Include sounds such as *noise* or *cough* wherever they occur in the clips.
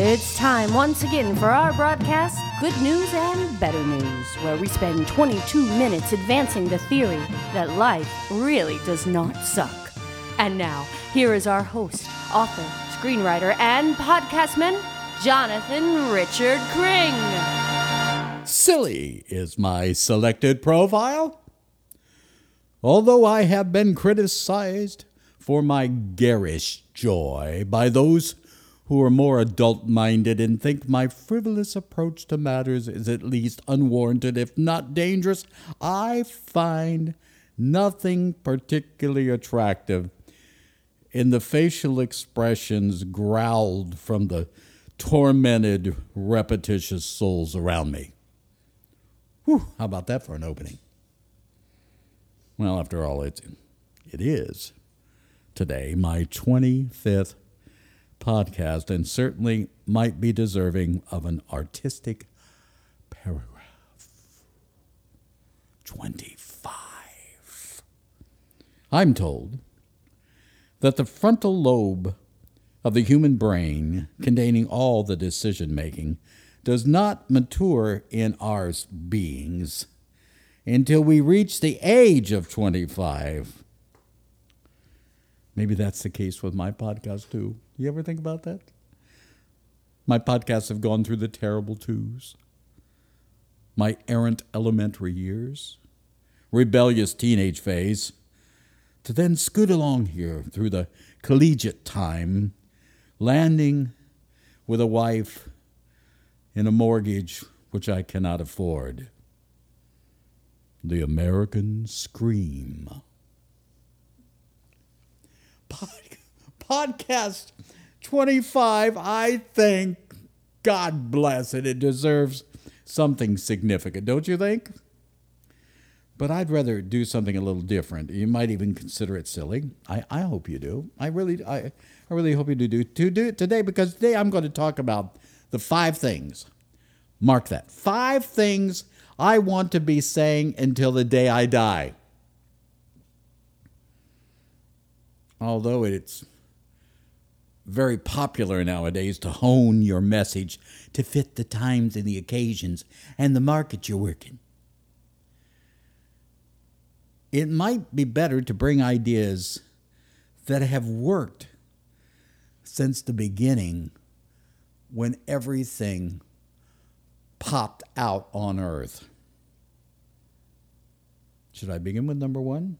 It's time once again for our broadcast, Good News and Better News, where we spend 22 minutes advancing the theory that life really does not suck. And now, here is our host, author, screenwriter, and podcastman, Jonathan Richard Cring. Silly is my selected profile. Although I have been criticized for my garish joy by those who are more adult minded and think my frivolous approach to matters is at least unwarranted, if not dangerous, I find nothing particularly attractive in the facial expressions growled from the tormented, repetitious souls around me. Whew, how about that for an opening? Well, after all, it's, it is today my 25th podcast and certainly might be deserving of an artistic paragraph. 25. I'm told that the frontal lobe of the human brain, containing all the decision making, does not mature in our beings until we reach the age of 25. Maybe that's the case with my podcast too. You ever think about that? My podcasts have gone through the terrible twos, my errant elementary years, rebellious teenage phase, to then scoot along here through the collegiate time, landing with a wife in a mortgage which I cannot afford. The American Scream. Pod- podcast 25, I think, God bless it, it deserves something significant, don't you think? But I'd rather do something a little different. You might even consider it silly. I, I hope you do. I really, I, I really hope you do, to do it today because today I'm going to talk about the five things. Mark that. Five things I want to be saying until the day I die. Although it's very popular nowadays to hone your message to fit the times and the occasions and the market you're working. It might be better to bring ideas that have worked since the beginning when everything popped out on earth. Should I begin with number one?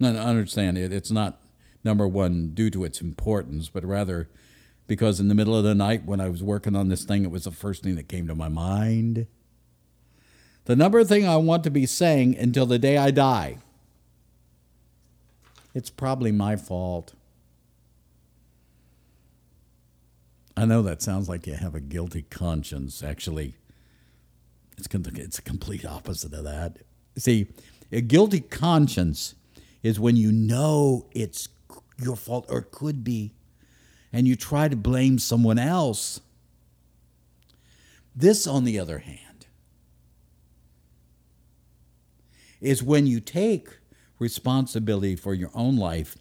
No, no understand it. It's not number one due to its importance, but rather because in the middle of the night when I was working on this thing, it was the first thing that came to my mind. The number thing I want to be saying until the day I die. It's probably my fault. I know that sounds like you have a guilty conscience. Actually, it's, it's a complete opposite of that. See, a guilty conscience is when you know it's your fault or could be, and you try to blame someone else. This, on the other hand, is when you take responsibility for your own life,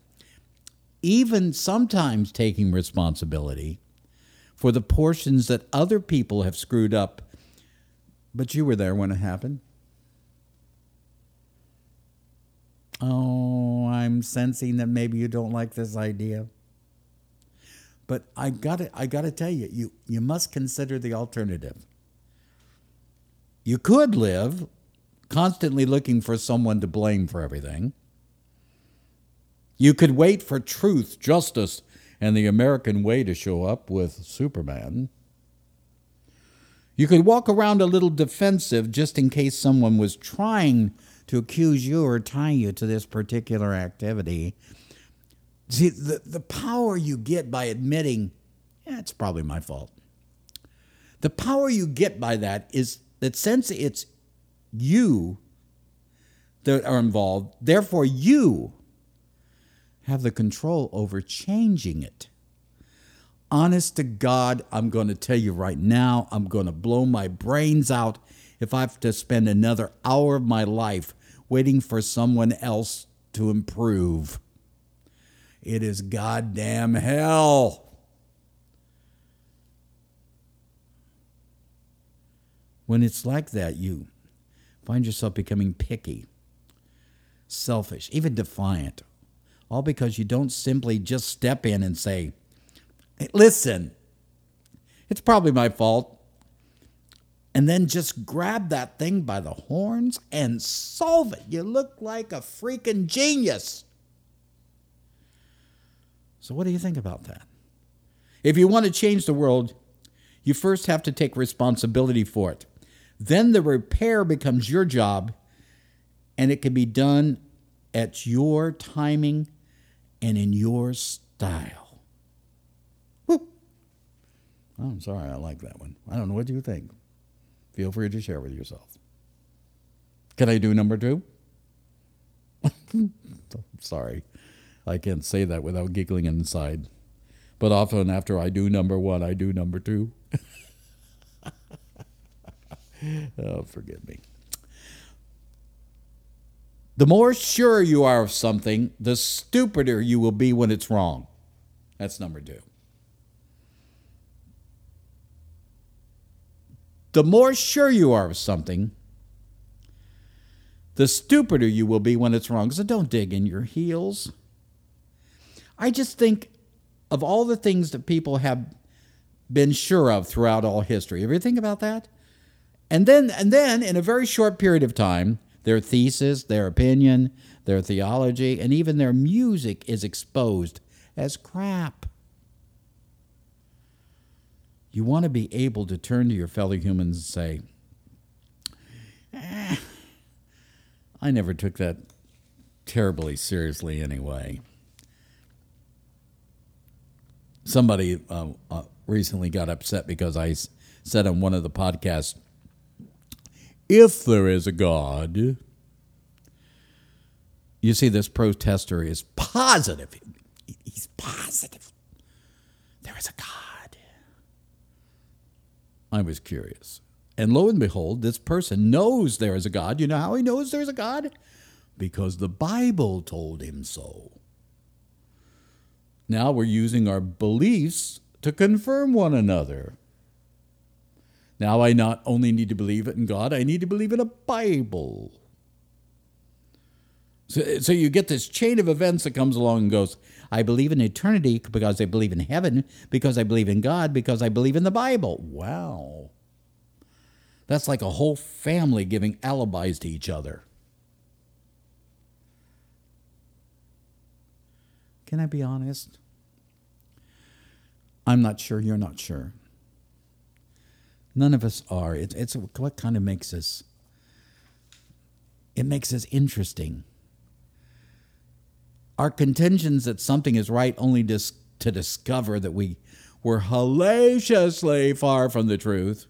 even sometimes taking responsibility for the portions that other people have screwed up, but you were there when it happened. Oh, I'm sensing that maybe you don't like this idea. But I got to I got to tell you, you you must consider the alternative. You could live constantly looking for someone to blame for everything. You could wait for truth, justice, and the American way to show up with Superman. You could walk around a little defensive just in case someone was trying to accuse you or tie you to this particular activity. See, the, the power you get by admitting, yeah, it's probably my fault. The power you get by that is that since it's you that are involved, therefore you have the control over changing it. Honest to God, I'm going to tell you right now, I'm going to blow my brains out if I have to spend another hour of my life waiting for someone else to improve. It is goddamn hell. When it's like that, you find yourself becoming picky, selfish, even defiant, all because you don't simply just step in and say, hey, Listen, it's probably my fault. And then just grab that thing by the horns and solve it. You look like a freaking genius. So, what do you think about that? If you want to change the world, you first have to take responsibility for it. Then the repair becomes your job, and it can be done at your timing and in your style. Woo. Oh, I'm sorry, I like that one. I don't know what you think. Feel free to share with yourself. Can I do number two? *laughs* sorry, I can't say that without giggling inside. But often after I do number one, I do number two. *laughs* oh, forgive me. The more sure you are of something, the stupider you will be when it's wrong. That's number two. The more sure you are of something, the stupider you will be when it's wrong. So don't dig in your heels. I just think of all the things that people have been sure of throughout all history. Ever think about that? And then, and then, in a very short period of time, their thesis, their opinion, their theology, and even their music is exposed as crap. You want to be able to turn to your fellow humans and say, eh, I never took that terribly seriously anyway. Somebody uh, uh, recently got upset because I said on one of the podcasts, if there is a God, you see, this protester is positive. He's positive. There is a God. I was curious. And lo and behold, this person knows there is a God. You know how he knows there's a God? Because the Bible told him so. Now we're using our beliefs to confirm one another. Now I not only need to believe in God, I need to believe in a Bible. So, so you get this chain of events that comes along and goes, I believe in eternity because I believe in heaven, because I believe in God, because I believe in the Bible. Wow. That's like a whole family giving alibis to each other. Can I be honest? I'm not sure, you're not sure. None of us are. It's, it's what kind of makes us, it makes us interesting. Our contentions that something is right only dis- to discover that we were hellaciously far from the truth.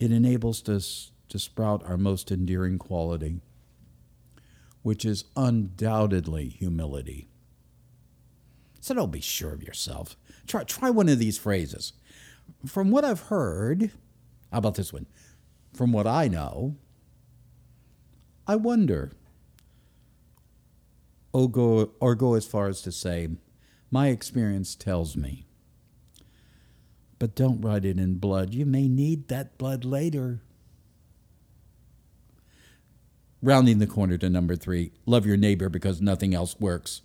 It enables us to sprout our most endearing quality, which is undoubtedly humility. So don't be sure of yourself. Try, try one of these phrases. From what I've heard, how about this one? From what I know, I wonder. Or go, or go as far as to say, my experience tells me. But don't write it in blood. You may need that blood later. Rounding the corner to number three love your neighbor because nothing else works.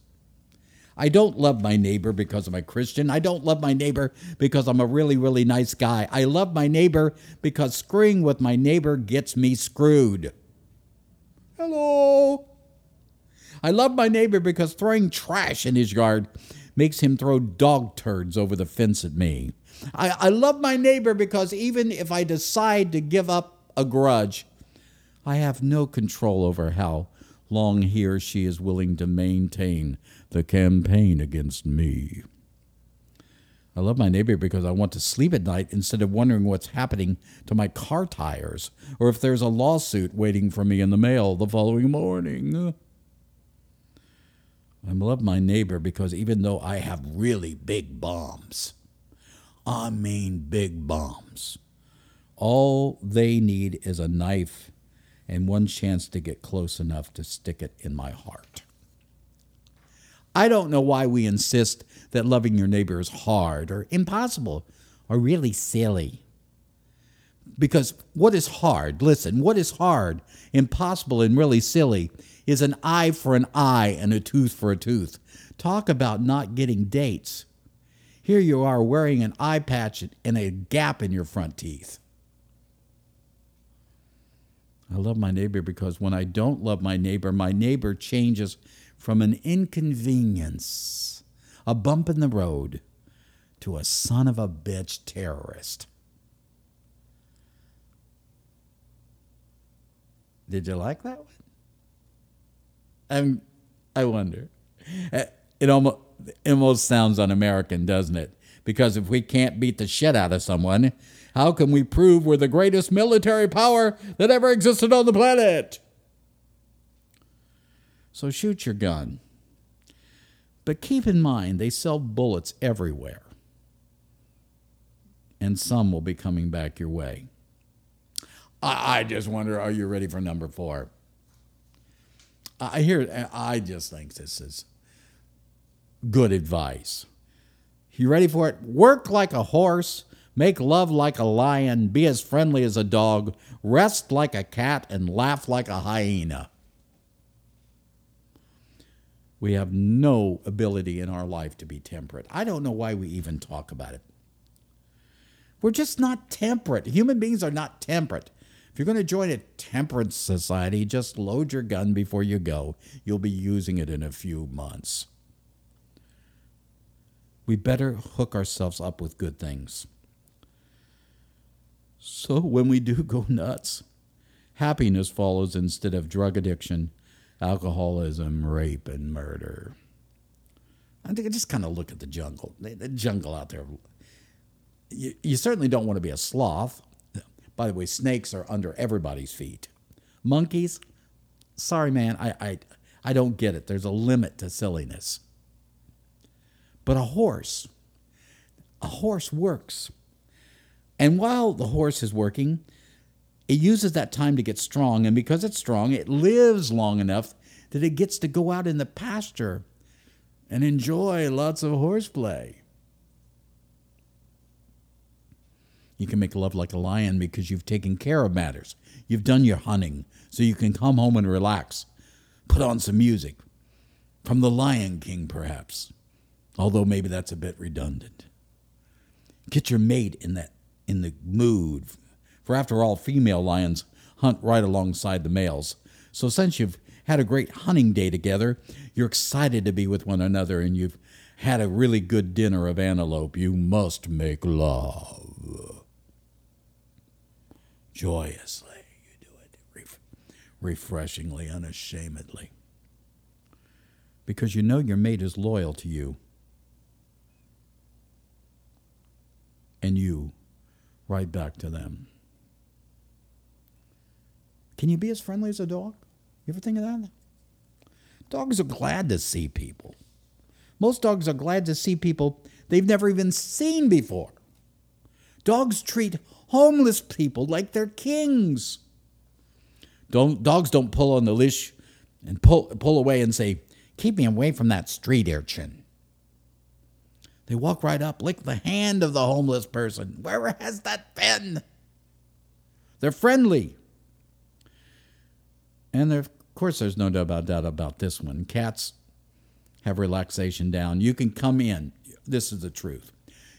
I don't love my neighbor because I'm a Christian. I don't love my neighbor because I'm a really, really nice guy. I love my neighbor because screwing with my neighbor gets me screwed. Hello. I love my neighbor because throwing trash in his yard makes him throw dog turds over the fence at me. I, I love my neighbor because even if I decide to give up a grudge, I have no control over how long he or she is willing to maintain the campaign against me. I love my neighbor because I want to sleep at night instead of wondering what's happening to my car tires or if there's a lawsuit waiting for me in the mail the following morning. I love my neighbor because even though I have really big bombs, I mean big bombs, all they need is a knife and one chance to get close enough to stick it in my heart. I don't know why we insist that loving your neighbor is hard or impossible or really silly. Because what is hard, listen, what is hard, impossible, and really silly is an eye for an eye and a tooth for a tooth. Talk about not getting dates. Here you are wearing an eye patch and a gap in your front teeth. I love my neighbor because when I don't love my neighbor, my neighbor changes from an inconvenience, a bump in the road, to a son of a bitch terrorist. Did you like that one? I'm, I wonder. Uh, it almost, it almost sounds un American, doesn't it? Because if we can't beat the shit out of someone, how can we prove we're the greatest military power that ever existed on the planet? So shoot your gun. But keep in mind, they sell bullets everywhere. And some will be coming back your way. I, just wonder are you ready for number four? I hear, I just think this is good advice. You ready for it? Work like a horse Make love like a lion, be as friendly as a dog, rest like a cat, and laugh like a hyena. We have no ability in our life to be temperate. I don't know why we even talk about it. We're just not temperate. Human beings are not temperate. If you're going to join a temperance society, just load your gun before you go. You'll be using it in a few months. We better hook ourselves up with good things. So when we do go nuts, happiness follows instead of drug addiction, alcoholism, rape, and murder. I think I just kind of look at the jungle, the jungle out there. You, you certainly don't want to be a sloth. By the way, snakes are under everybody's feet. Monkeys, sorry, man, I, I, I don't get it. There's a limit to silliness. But a horse, a horse works. And while the horse is working, it uses that time to get strong. And because it's strong, it lives long enough that it gets to go out in the pasture and enjoy lots of horseplay. You can make love like a lion because you've taken care of matters. You've done your hunting, so you can come home and relax. Put on some music. From the Lion King, perhaps. Although maybe that's a bit redundant. Get your mate in that in the mood. For after all, female lions hunt right alongside the males. So since you've had a great hunting day together, you're excited to be with one another, and you've had a really good dinner of antelope, you must make love. Joyously, you do it ref- refreshingly, unashamedly. Because you know your mate is loyal to you. And you right back to them. Can you be as friendly as a dog? You ever think of that? Dogs are glad to see people. Most dogs are glad to see people they've never even seen before. Dogs treat homeless people like they're kings. Don't, dogs don't pull on the leash and pull, pull away and say, Keep me away from that street urchin. They walk right up, lick the hand of the homeless person. Where has that been? They're friendly. And of course, there's no doubt about, doubt about this one. Cats have relaxation down. You can come in. This is the truth.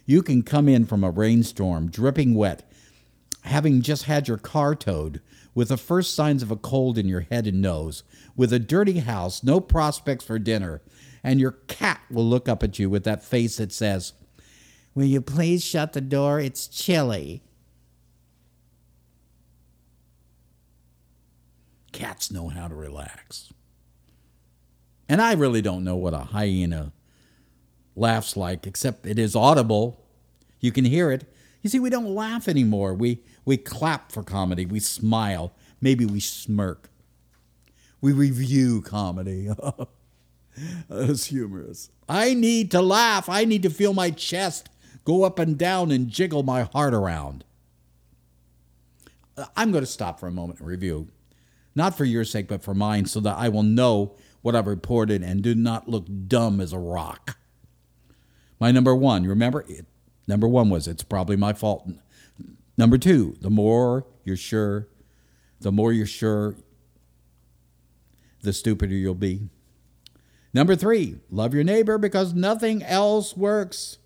You can come in from a rainstorm, dripping wet, having just had your car towed, with the first signs of a cold in your head and nose, with a dirty house, no prospects for dinner, and your cat will look up at you with that face that says, Will you please shut the door? It's chilly. Cats know how to relax. And I really don't know what a hyena laughs like, except it is audible. You can hear it. You see, we don't laugh anymore. We, we clap for comedy. We smile. Maybe we smirk. We review comedy. *laughs* That's humorous. I need to laugh. I need to feel my chest go up and down and jiggle my heart around. Uh, I'm going to stop for a moment and review, not for your sake, but for mine, so that I will know what I've reported and do not look dumb as a rock. My number one, remember, it, number one was it's probably my fault. Number two, the more you're sure, the more you're sure, the stupider you'll be. Number three, love your neighbor because nothing else works.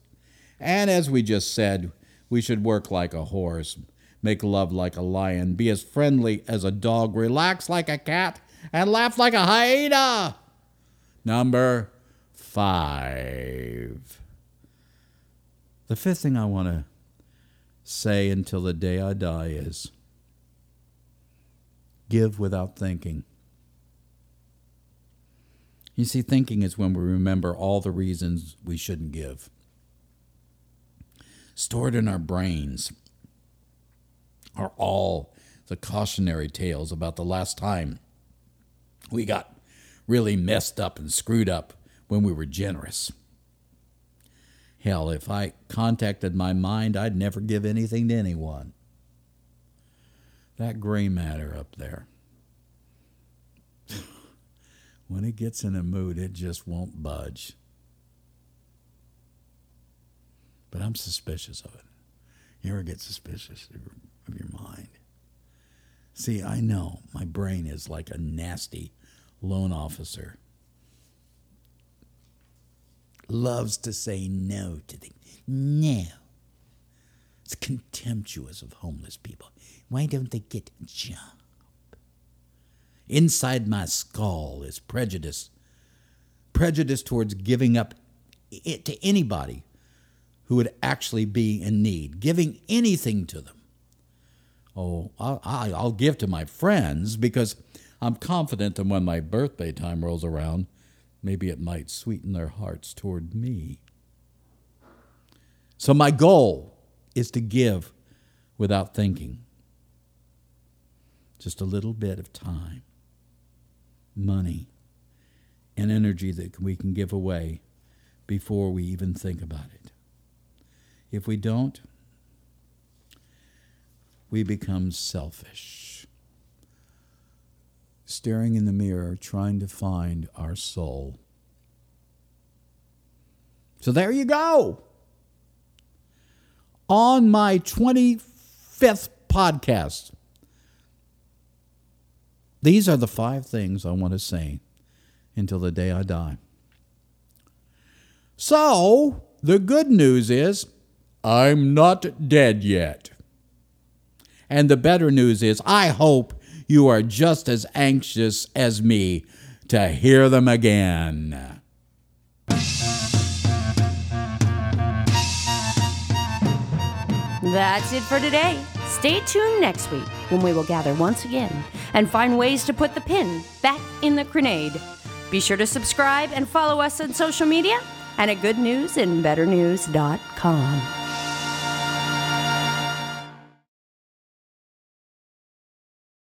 And as we just said, we should work like a horse, make love like a lion, be as friendly as a dog, relax like a cat, and laugh like a hyena. Number five. The fifth thing I want to say until the day I die is give without thinking. You see, thinking is when we remember all the reasons we shouldn't give. Stored in our brains are all the cautionary tales about the last time we got really messed up and screwed up when we were generous. Hell, if I contacted my mind, I'd never give anything to anyone. That gray matter up there. *laughs* when it gets in a mood, it just won't budge. But I'm suspicious of it. You ever get suspicious of your mind? See, I know my brain is like a nasty loan officer. Loves to say no to things. No. It's contemptuous of homeless people. Why don't they get a job? Inside my skull is prejudice. Prejudice towards giving up it to anybody who would actually be in need, giving anything to them. Oh, I'll, I'll give to my friends because I'm confident that when my birthday time rolls around, maybe it might sweeten their hearts toward me. So, my goal is to give without thinking. Just a little bit of time, money, and energy that we can give away before we even think about it. If we don't, we become selfish, staring in the mirror, trying to find our soul. So there you go. On my 25th podcast, these are the five things I want to say until the day I die. So, the good news is I'm not dead yet. And the better news is, I hope you are just as anxious as me to hear them again. That's it for today. Stay tuned next week when we will gather once again and find ways to put the pin back in the grenade. Be sure to subscribe and follow us on social media and at goodnewsandbetternews.com.